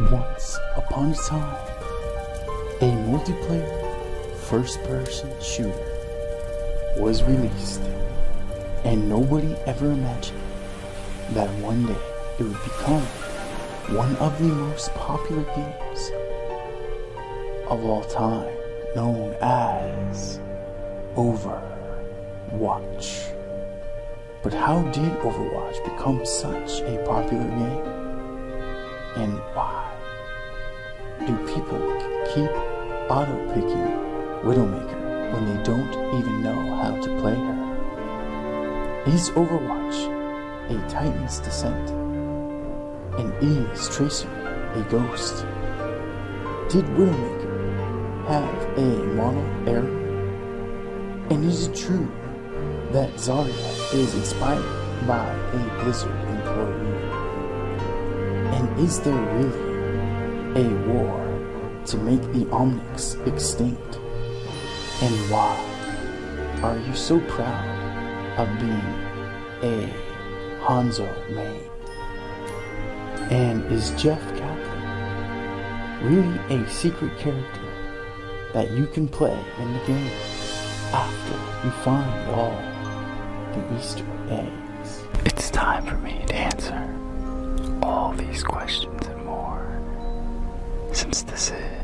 Once upon a time, a multiplayer first person shooter was released, and nobody ever imagined that one day it would become one of the most popular games of all time, known as Overwatch. But how did Overwatch become such a popular game? And why keep auto picking Widowmaker when they don't even know how to play her? Is Overwatch a Titan's descent? And is Tracer a ghost? Did Widowmaker have a model error? And is it true that Zarya is inspired by a Blizzard employee? And is there really a war to make the Omnics extinct? And why are you so proud of being a Hanzo main? And is Jeff Kaplan really a secret character that you can play in the game after you find all the Easter eggs? It's time for me to answer all these questions and more. Since this is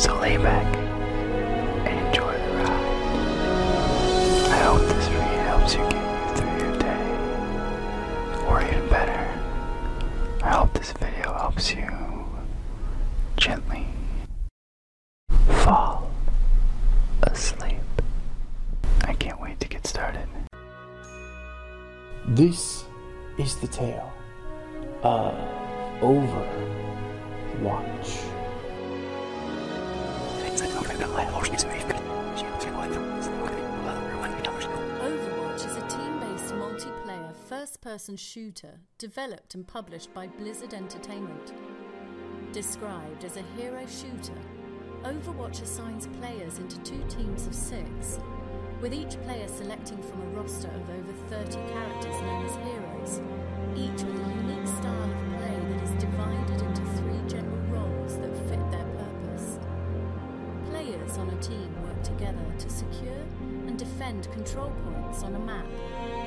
So lay back and enjoy the ride. I hope this read helps you get you through your day. Or even better, I hope this video helps you person shooter developed and published by Blizzard Entertainment. Described as a hero shooter, Overwatch assigns players into two teams of six, with each player selecting from a roster of over 30 characters known as heroes, each with a unique style of play that is divided into three general roles that fit their purpose. Players on a team work together to secure and defend control points on a map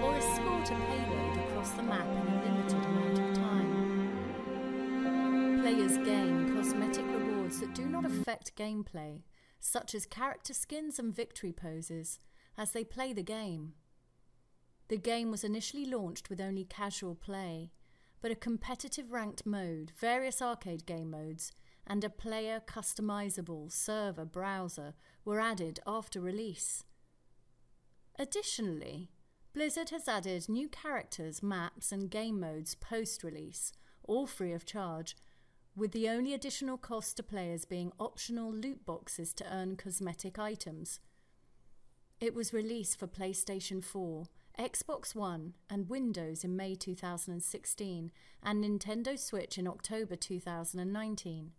or escort a payload across the map in a limited amount of time. Players gain cosmetic rewards that do not affect gameplay, such as character skins and victory poses, as they play the game. The game was initially launched with only casual play, but a competitive ranked mode, various arcade game modes, and a player customizable server browser were added after release. Additionally, Blizzard has added new characters, maps, and game modes post release, all free of charge, with the only additional cost to players being optional loot boxes to earn cosmetic items. It was released for PlayStation 4, Xbox One, and Windows in May 2016, and Nintendo Switch in October 2019.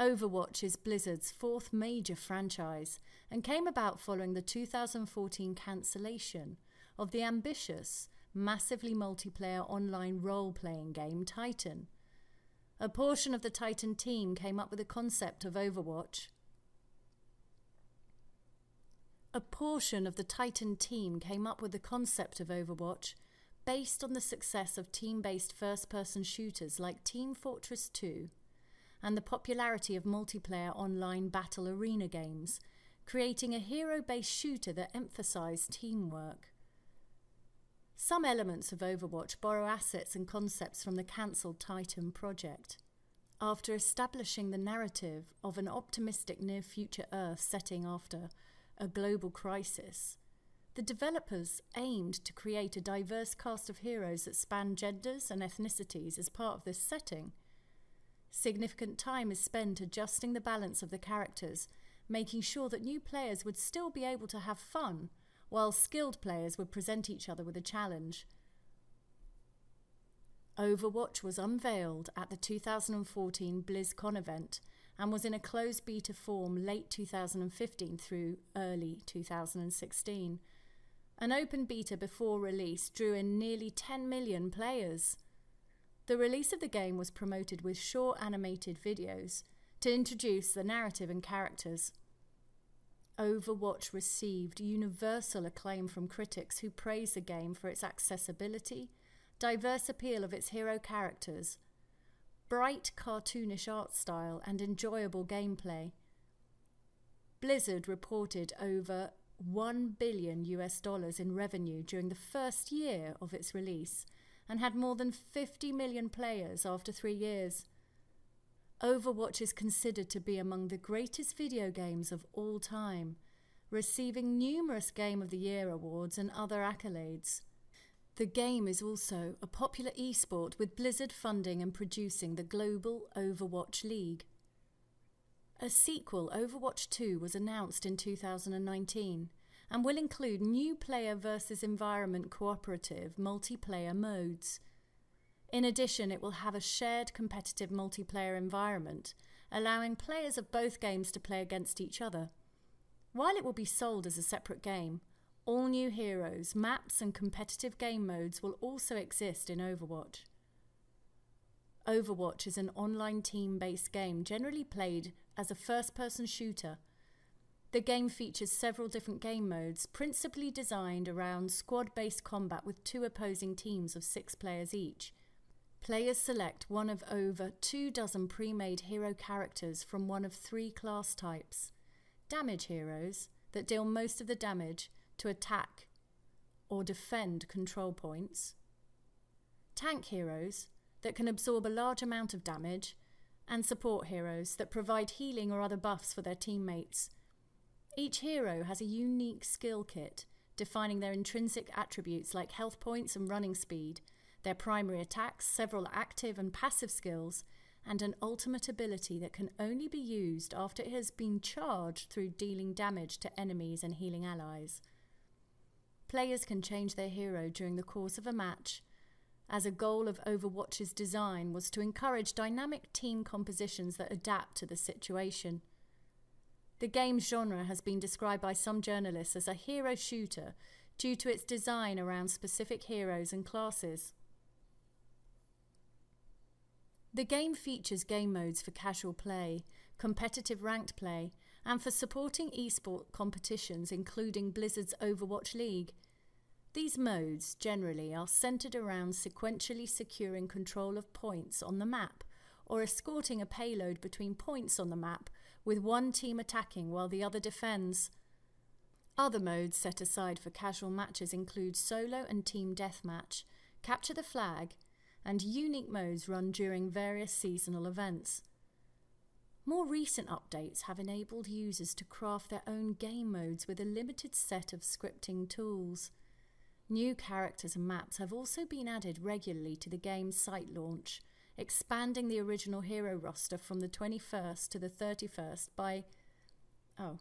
Overwatch is Blizzard's fourth major franchise and came about following the 2014 cancellation of the ambitious, massively multiplayer online role playing game Titan. A portion of the Titan team came up with the concept of Overwatch. A portion of the Titan team came up with the concept of Overwatch based on the success of team based first person shooters like Team Fortress 2 and the popularity of multiplayer online battle arena games, creating a hero based shooter that emphasized teamwork. Some elements of Overwatch borrow assets and concepts from the cancelled Titan project. After establishing the narrative of an optimistic near future Earth setting after a global crisis, the developers aimed to create a diverse cast of heroes that span genders and ethnicities as part of this setting. Significant time is spent adjusting the balance of the characters, making sure that new players would still be able to have fun, while skilled players would present each other with a challenge. Overwatch was unveiled at the 2014 BlizzCon event and was in a closed beta form late 2015 through early 2016. An open beta before release drew in nearly 10 million players. The release of the game was promoted with short animated videos to introduce the narrative and characters. Overwatch received universal acclaim from critics who praised the game for its accessibility, diverse appeal of its hero characters, bright cartoonish art style, and enjoyable gameplay. Blizzard reported over 1 billion US dollars in revenue during the first year of its release and had more than 50 million players after 3 years. Overwatch is considered to be among the greatest video games of all time, receiving numerous Game of the Year awards and other accolades. The game is also a popular esport with Blizzard funding and producing the global Overwatch League. A sequel, Overwatch 2, was announced in 2019 and will include new player versus environment cooperative multiplayer modes. In addition, it will have a shared competitive multiplayer environment, allowing players of both games to play against each other. While it will be sold as a separate game, all new heroes, maps, and competitive game modes will also exist in Overwatch. Overwatch is an online team based game generally played as a first person shooter. The game features several different game modes, principally designed around squad based combat with two opposing teams of six players each. Players select one of over two dozen pre made hero characters from one of three class types damage heroes that deal most of the damage to attack or defend control points, tank heroes that can absorb a large amount of damage, and support heroes that provide healing or other buffs for their teammates. Each hero has a unique skill kit defining their intrinsic attributes like health points and running speed, their primary attacks, several active and passive skills, and an ultimate ability that can only be used after it has been charged through dealing damage to enemies and healing allies. Players can change their hero during the course of a match, as a goal of Overwatch's design was to encourage dynamic team compositions that adapt to the situation. The game's genre has been described by some journalists as a hero shooter due to its design around specific heroes and classes. The game features game modes for casual play, competitive ranked play, and for supporting esport competitions, including Blizzard's Overwatch League. These modes generally are centered around sequentially securing control of points on the map or escorting a payload between points on the map with one team attacking while the other defends. Other modes set aside for casual matches include solo and team deathmatch, capture the flag, and unique modes run during various seasonal events. More recent updates have enabled users to craft their own game modes with a limited set of scripting tools. New characters and maps have also been added regularly to the game's site launch, expanding the original hero roster from the 21st to the 31st by. Oh.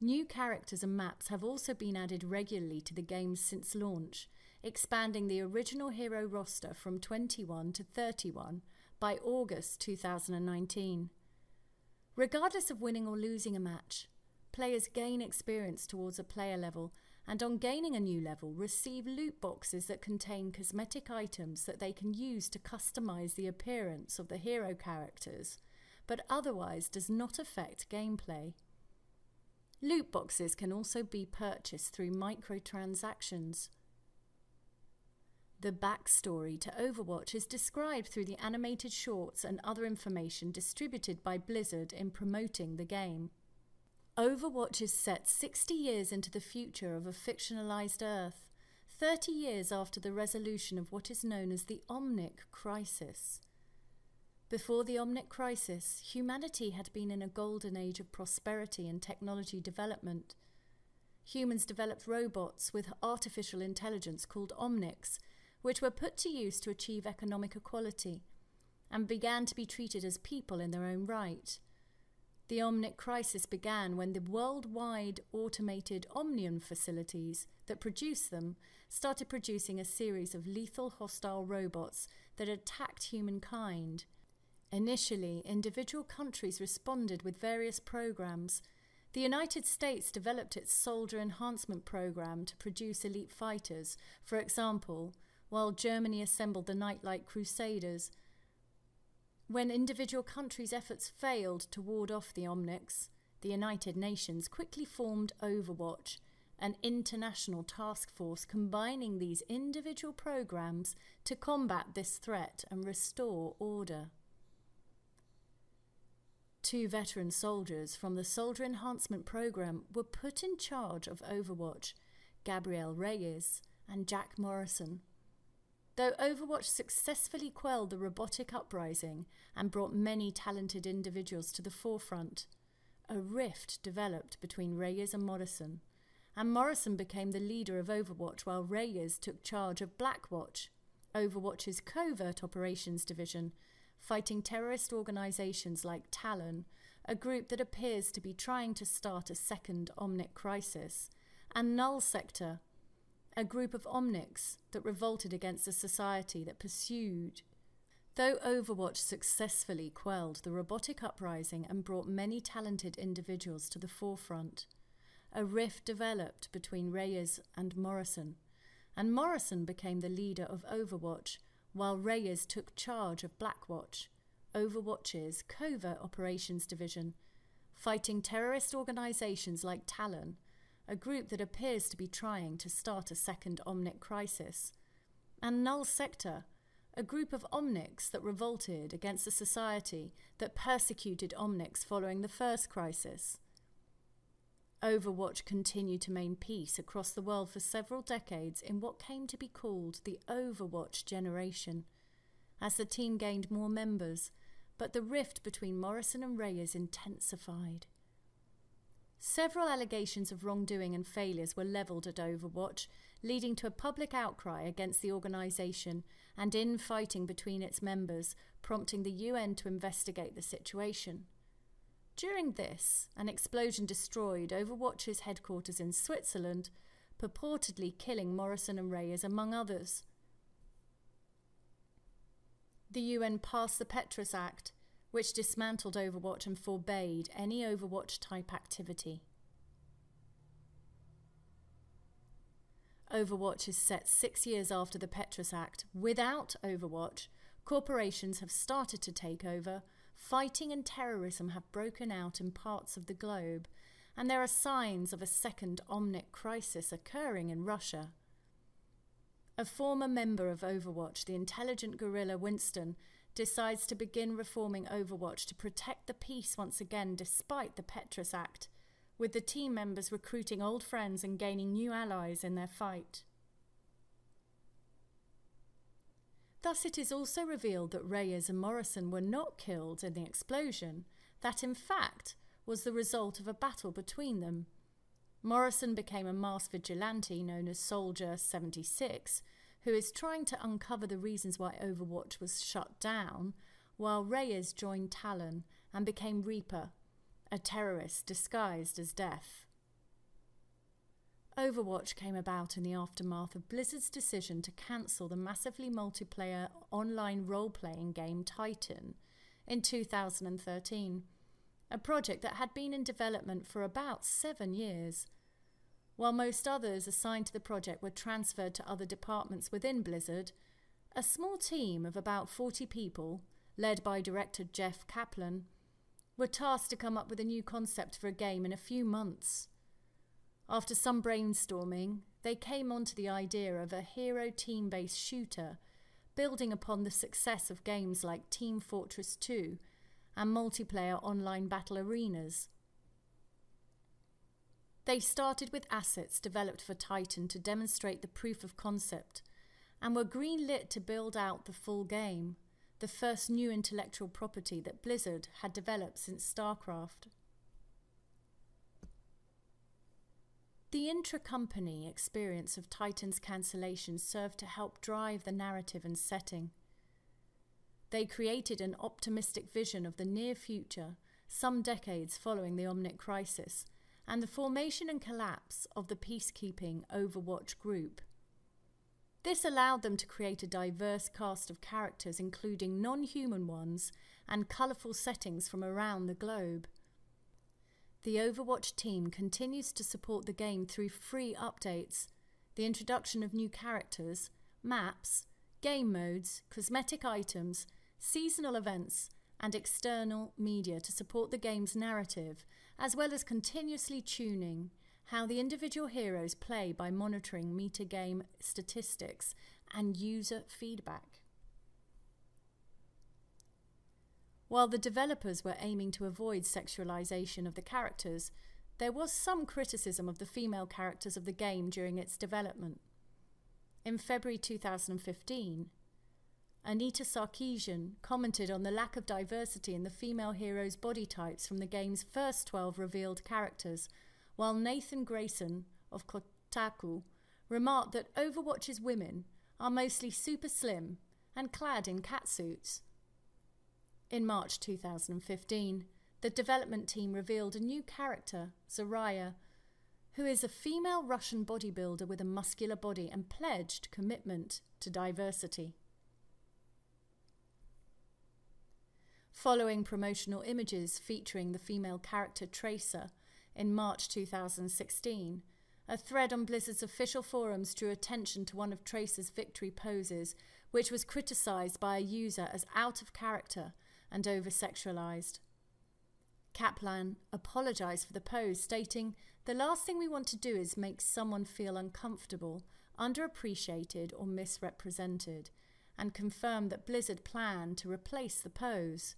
New characters and maps have also been added regularly to the game since launch, expanding the original hero roster from 21 to 31 by August 2019. Regardless of winning or losing a match, players gain experience towards a player level and on gaining a new level receive loot boxes that contain cosmetic items that they can use to customize the appearance of the hero characters, but otherwise does not affect gameplay. Loot boxes can also be purchased through microtransactions, the backstory to Overwatch is described through the animated shorts and other information distributed by Blizzard in promoting the game. Overwatch is set 60 years into the future of a fictionalized Earth, 30 years after the resolution of what is known as the Omnic Crisis. Before the Omnic Crisis, humanity had been in a golden age of prosperity and technology development. Humans developed robots with artificial intelligence called Omnics which were put to use to achieve economic equality and began to be treated as people in their own right. The Omnic crisis began when the worldwide automated Omnium facilities that produce them started producing a series of lethal hostile robots that attacked humankind. Initially, individual countries responded with various programs. The United States developed its soldier enhancement program to produce elite fighters, for example, while Germany assembled the Nightlight Crusaders when individual countries' efforts failed to ward off the Omnics, the United Nations quickly formed Overwatch, an international task force combining these individual programs to combat this threat and restore order. Two veteran soldiers from the Soldier Enhancement Program were put in charge of Overwatch Gabriel Reyes and Jack Morrison. Though Overwatch successfully quelled the robotic uprising and brought many talented individuals to the forefront, a rift developed between Reyes and Morrison, and Morrison became the leader of Overwatch while Reyes took charge of Blackwatch, Overwatch's covert operations division, fighting terrorist organizations like Talon, a group that appears to be trying to start a second Omnic crisis, and Null Sector, a group of omnics that revolted against a society that pursued. Though Overwatch successfully quelled the robotic uprising and brought many talented individuals to the forefront, a rift developed between Reyes and Morrison, and Morrison became the leader of Overwatch while Reyes took charge of Blackwatch, Overwatch's covert operations division, fighting terrorist organizations like Talon a group that appears to be trying to start a second Omnic crisis, and Null Sector, a group of Omnics that revolted against a society that persecuted Omnics following the first crisis. Overwatch continued to maintain peace across the world for several decades in what came to be called the Overwatch generation, as the team gained more members, but the rift between Morrison and Reyes intensified. Several allegations of wrongdoing and failures were levelled at Overwatch, leading to a public outcry against the organisation and infighting between its members, prompting the UN to investigate the situation. During this, an explosion destroyed Overwatch's headquarters in Switzerland, purportedly killing Morrison and Reyes among others. The UN passed the Petras Act, which dismantled Overwatch and forbade any Overwatch type activity. Overwatch is set six years after the Petras Act. Without Overwatch, corporations have started to take over, fighting and terrorism have broken out in parts of the globe, and there are signs of a second Omnic crisis occurring in Russia. A former member of Overwatch, the intelligent gorilla Winston, decides to begin reforming Overwatch to protect the peace once again despite the Petras Act, with the team members recruiting old friends and gaining new allies in their fight. Thus, it is also revealed that Reyes and Morrison were not killed in the explosion, that in fact was the result of a battle between them. Morrison became a masked vigilante known as Soldier 76, who is trying to uncover the reasons why Overwatch was shut down, while Reyes joined Talon and became Reaper, a terrorist disguised as Death. Overwatch came about in the aftermath of Blizzard's decision to cancel the massively multiplayer online role playing game Titan in 2013, a project that had been in development for about seven years while most others assigned to the project were transferred to other departments within Blizzard, a small team of about 40 people, led by director Jeff Kaplan, were tasked to come up with a new concept for a game in a few months. After some brainstorming, they came onto the idea of a hero team based shooter, building upon the success of games like Team Fortress 2 and multiplayer online battle arenas. They started with assets developed for Titan to demonstrate the proof of concept and were greenlit to build out the full game, the first new intellectual property that Blizzard had developed since StarCraft. The intra-company experience of Titan's cancellation served to help drive the narrative and setting. They created an optimistic vision of the near future some decades following the Omnic crisis, and the formation and collapse of the peacekeeping Overwatch group. This allowed them to create a diverse cast of characters, including non human ones and colourful settings from around the globe. The Overwatch team continues to support the game through free updates, the introduction of new characters, maps, game modes, cosmetic items, seasonal events, and external media to support the game's narrative, as well as continuously tuning how the individual heroes play by monitoring metagame statistics and user feedback. While the developers were aiming to avoid sexualization of the characters, there was some criticism of the female characters of the game during its development. In February 2015, Anita Sarkeesian commented on the lack of diversity in the female heroes' body types from the game's first 12 revealed characters, while Nathan Grayson of Kotaku remarked that Overwatch's women are mostly super slim and clad in catsuits. In March 2015, the development team revealed a new character, Zarya, who is a female Russian bodybuilder with a muscular body and pledged commitment to diversity. Following promotional images featuring the female character Tracer in March 2016, a thread on Blizzard's official forums drew attention to one of Tracer's victory poses, which was criticised by a user as out of character and over sexualized. Kaplan apologised for the pose, stating, The last thing we want to do is make someone feel uncomfortable, underappreciated, or misrepresented, and confirmed that Blizzard planned to replace the pose.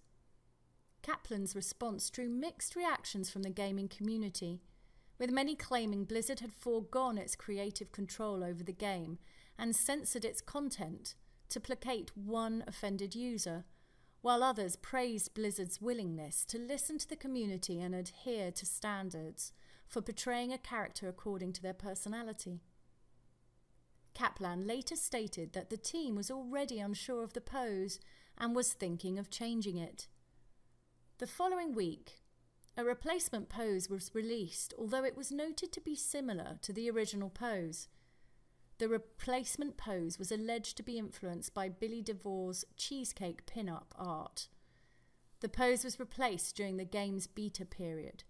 Kaplan's response drew mixed reactions from the gaming community, with many claiming Blizzard had foregone its creative control over the game and censored its content to placate one offended user while others praised Blizzard's willingness to listen to the community and adhere to standards for portraying a character according to their personality. Kaplan later stated that the team was already unsure of the pose and was thinking of changing it. The following week, a replacement pose was released, although it was noted to be similar to the original pose. The replacement pose was alleged to be influenced by Billy DeVorss's cheesecake pin-up art. The pose was replaced during the game's beta period.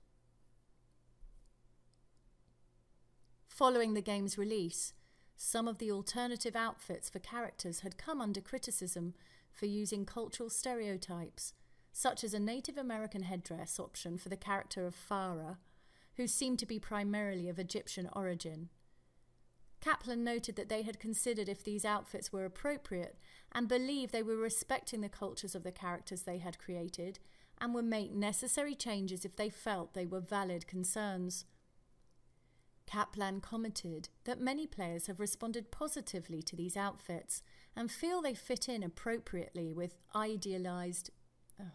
Following the game's release, some of the alternative outfits for characters had come under criticism for using cultural stereotypes, such as a Native American headdress option for the character of Pharah, who seemed to be primarily of Egyptian origin. Kaplan noted that they had considered if these outfits were appropriate and believed they were respecting the cultures of the characters they had created and would make necessary changes if they felt they were valid concerns. Kaplan commented that many players have responded positively to these outfits and feel they fit in appropriately with idealized. Oh.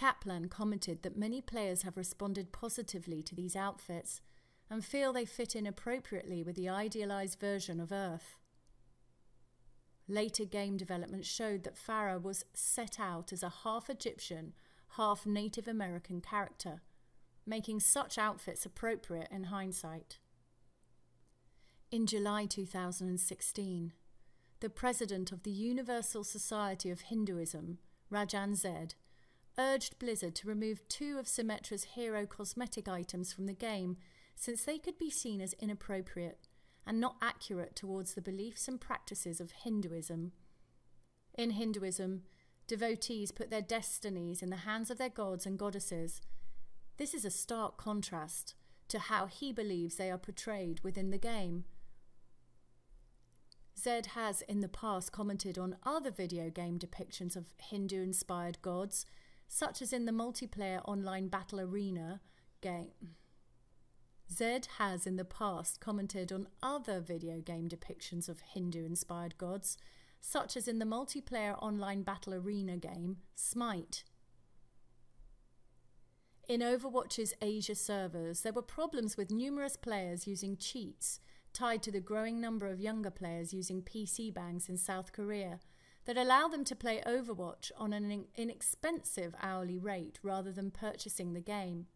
Kaplan commented that many players have responded positively to these outfits and feel they fit in appropriately with the idealized version of Earth. Later game development showed that Pharah was set out as a half Egyptian, half Native American character, making such outfits appropriate in hindsight. In July 2016, the president of the Universal Society of Hinduism, Rajan Zed, urged Blizzard to remove two of Symmetra's hero cosmetic items from the game since they could be seen as inappropriate and not accurate towards the beliefs and practices of Hinduism. In Hinduism, devotees put their destinies in the hands of their gods and goddesses. This is a stark contrast to how he believes they are portrayed within the game. Zed has in the past commented on other video game depictions of Hindu inspired gods, such as in the multiplayer online battle arena game. Zed has in the past commented on other video game depictions of Hindu inspired gods, such as in the multiplayer online battle arena game Smite. In Overwatch's Asia servers, there were problems with numerous players using cheats tied to the growing number of younger players using PC bangs in South Korea, that allow them to play Overwatch on an inexpensive hourly rate rather than purchasing the game.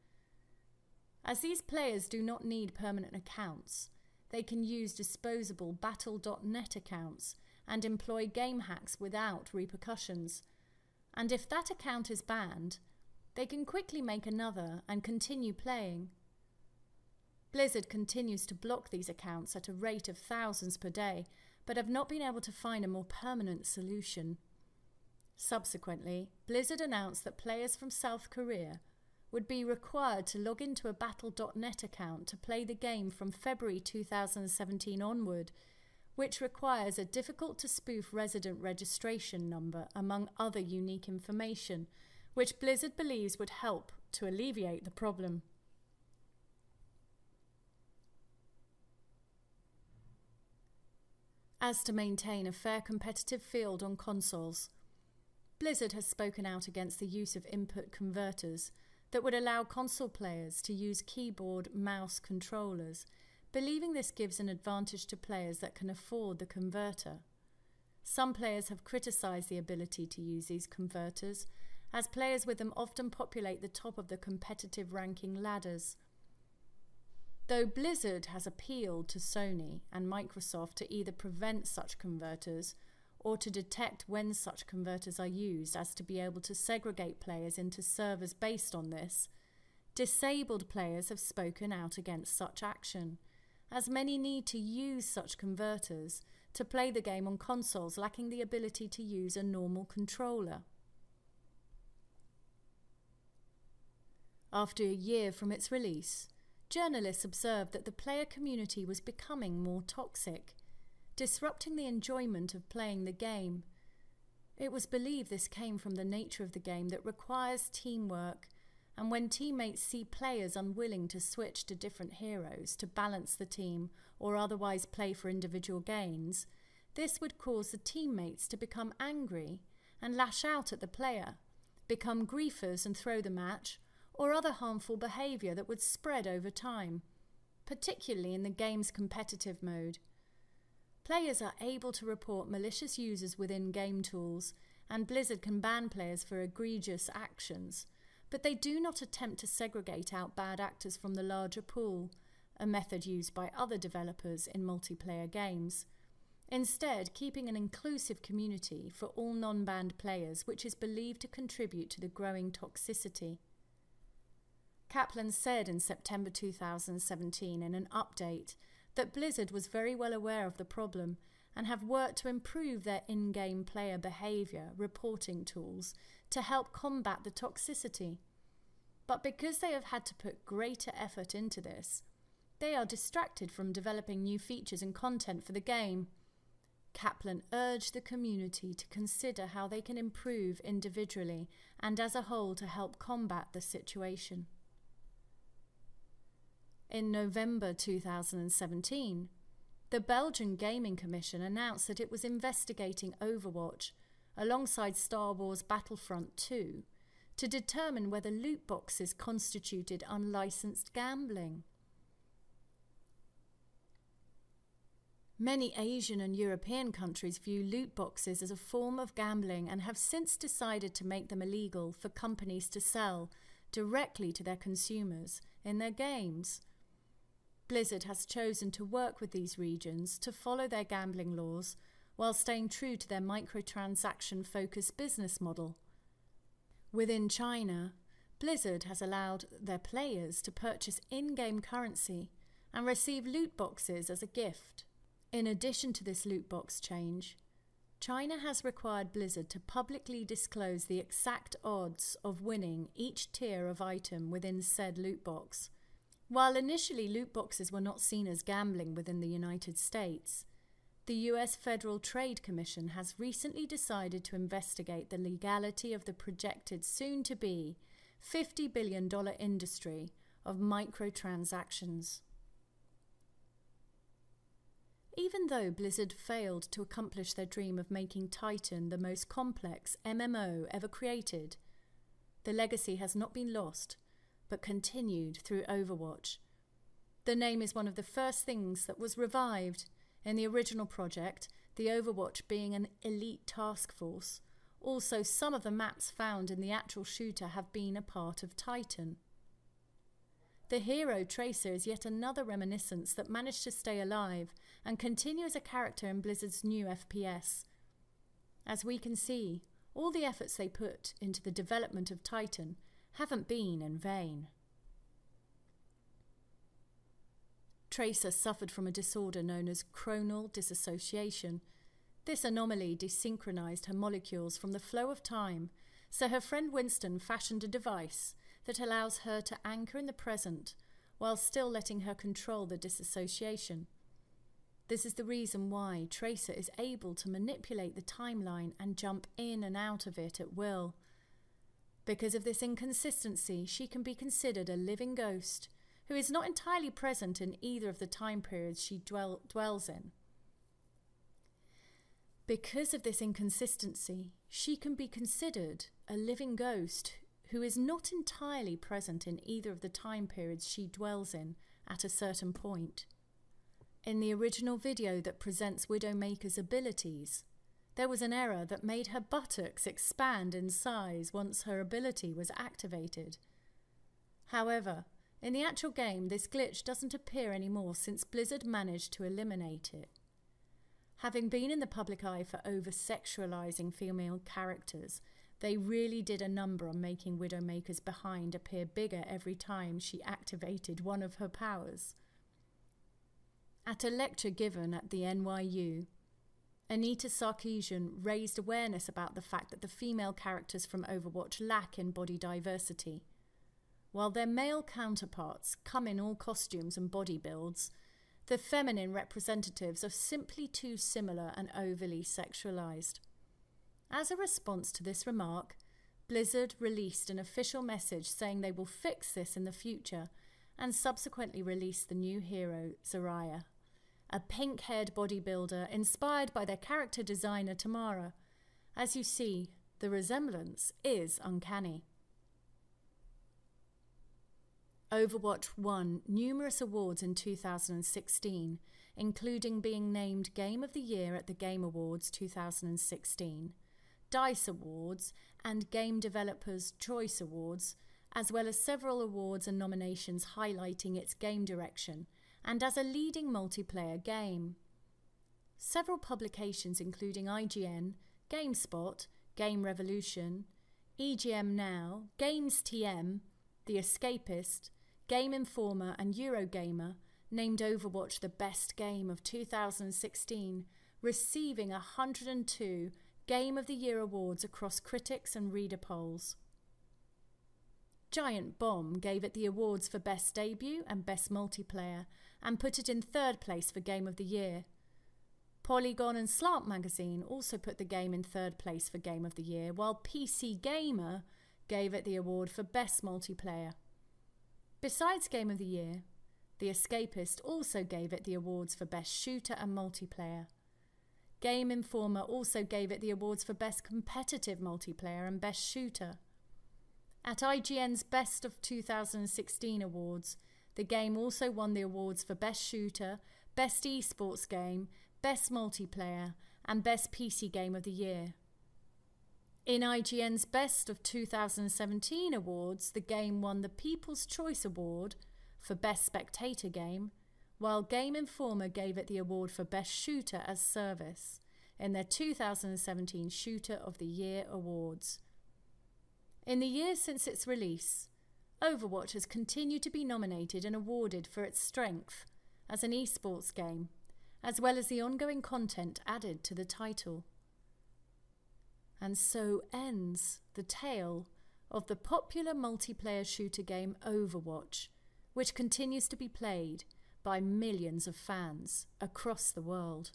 As these players do not need permanent accounts, they can use disposable Battle.net accounts and employ game hacks without repercussions. And if that account is banned, they can quickly make another and continue playing. Blizzard continues to block these accounts at a rate of thousands per day, but have not been able to find a more permanent solution. Subsequently, Blizzard announced that players from South Korea would be required to log into a Battle.net account to play the game from February 2017 onward, which requires a difficult to spoof resident registration number, among other unique information, which Blizzard believes would help to alleviate the problem. As to maintain a fair competitive field on consoles, Blizzard has spoken out against the use of input converters that would allow console players to use keyboard mouse controllers, believing this gives an advantage to players that can afford the converter. Some players have criticised the ability to use these converters, as players with them often populate the top of the competitive ranking ladders. Though Blizzard has appealed to Sony and Microsoft to either prevent such converters or to detect when such converters are used as to be able to segregate players into servers based on this, disabled players have spoken out against such action, as many need to use such converters to play the game on consoles lacking the ability to use a normal controller. After a year from its release, journalists observed that the player community was becoming more toxic disrupting the enjoyment of playing the game. It was believed this came from the nature of the game that requires teamwork, and when teammates see players unwilling to switch to different heroes to balance the team or otherwise play for individual gains, this would cause the teammates to become angry and lash out at the player, become griefers and throw the match, or other harmful behaviour that would spread over time, particularly in the game's competitive mode. Players are able to report malicious users within game tools, and Blizzard can ban players for egregious actions, but they do not attempt to segregate out bad actors from the larger pool, a method used by other developers in multiplayer games. Instead, keeping an inclusive community for all non banned players, which is believed to contribute to the growing toxicity. Kaplan said in September 2017 in an update that Blizzard was very well aware of the problem and have worked to improve their in game player behaviour reporting tools to help combat the toxicity. But because they have had to put greater effort into this, they are distracted from developing new features and content for the game. Kaplan urged the community to consider how they can improve individually and as a whole to help combat the situation. In November 2017, the Belgian Gaming Commission announced that it was investigating Overwatch alongside Star Wars Battlefront 2 to determine whether loot boxes constituted unlicensed gambling. Many Asian and European countries view loot boxes as a form of gambling and have since decided to make them illegal for companies to sell directly to their consumers in their games. Blizzard has chosen to work with these regions to follow their gambling laws while staying true to their microtransaction focused business model. Within China, Blizzard has allowed their players to purchase in game currency and receive loot boxes as a gift. In addition to this loot box change, China has required Blizzard to publicly disclose the exact odds of winning each tier of item within said loot box while initially loot boxes were not seen as gambling within the United States, the US Federal Trade Commission has recently decided to investigate the legality of the projected soon to be $50 billion industry of microtransactions. Even though Blizzard failed to accomplish their dream of making Titan the most complex MMO ever created, the legacy has not been lost but continued through Overwatch. The name is one of the first things that was revived. In the original project, the Overwatch being an elite task force, also some of the maps found in the actual shooter have been a part of Titan. The hero Tracer is yet another reminiscence that managed to stay alive and continue as a character in Blizzard's new FPS. As we can see, all the efforts they put into the development of Titan haven't been in vain. Tracer suffered from a disorder known as chronal dissociation. This anomaly desynchronized her molecules from the flow of time, so her friend Winston fashioned a device that allows her to anchor in the present while still letting her control the disassociation. This is the reason why Tracer is able to manipulate the timeline and jump in and out of it at will. Because of this inconsistency, she can be considered a living ghost who is not entirely present in either of the time periods she dwell, dwells in. Because of this inconsistency, she can be considered a living ghost who is not entirely present in either of the time periods she dwells in at a certain point. In the original video that presents Widowmaker's abilities, there was an error that made her buttocks expand in size once her ability was activated. However, in the actual game, this glitch doesn't appear anymore since Blizzard managed to eliminate it. Having been in the public eye for over sexualizing female characters, they really did a number on making Widowmaker's behind appear bigger every time she activated one of her powers. At a lecture given at the NYU, Anita Sarkeesian raised awareness about the fact that the female characters from Overwatch lack in body diversity while their male counterparts come in all costumes and body builds, the feminine representatives are simply too similar and overly sexualized. As a response to this remark, Blizzard released an official message saying they will fix this in the future and subsequently released the new hero, Zarya, a pink haired bodybuilder inspired by their character designer Tamara. As you see, the resemblance is uncanny. Overwatch won numerous awards in 2016, including being named Game of the Year at the Game Awards 2016, DICE Awards, and Game Developers Choice Awards, as well as several awards and nominations highlighting its game direction, and as a leading multiplayer game. Several publications, including IGN, GameSpot, Game Revolution, EGM Now, Games TM, The Escapist, Game Informer and Eurogamer named Overwatch the best game of 2016, receiving 102 Game of the Year awards across critics and reader polls. Giant Bomb gave it the awards for Best Debut and Best Multiplayer and put it in third place for Game of the Year. Polygon and Slant Magazine also put the game in third place for Game of the Year, while PC Gamer gave it the award for Best Multiplayer. Besides Game of the Year, The Escapist also gave it the awards for Best Shooter and Multiplayer. Game Informer also gave it the awards for Best Competitive Multiplayer and Best Shooter. At IGN's Best of 2016 awards, the game also won the awards for Best Shooter, Best Esports Game, Best Multiplayer, and Best PC Game of the Year. In IGN's Best of 2017 awards, the game won the People's Choice Award for Best Spectator Game, while Game Informer gave it the award for Best Shooter as Service in their 2017 Shooter of the Year Awards. In the years since its release, Overwatch has continued to be nominated and awarded for its strength as an esports game, as well as the ongoing content added to the title. And so ends the tale of the popular multiplayer shooter game Overwatch, which continues to be played by millions of fans across the world.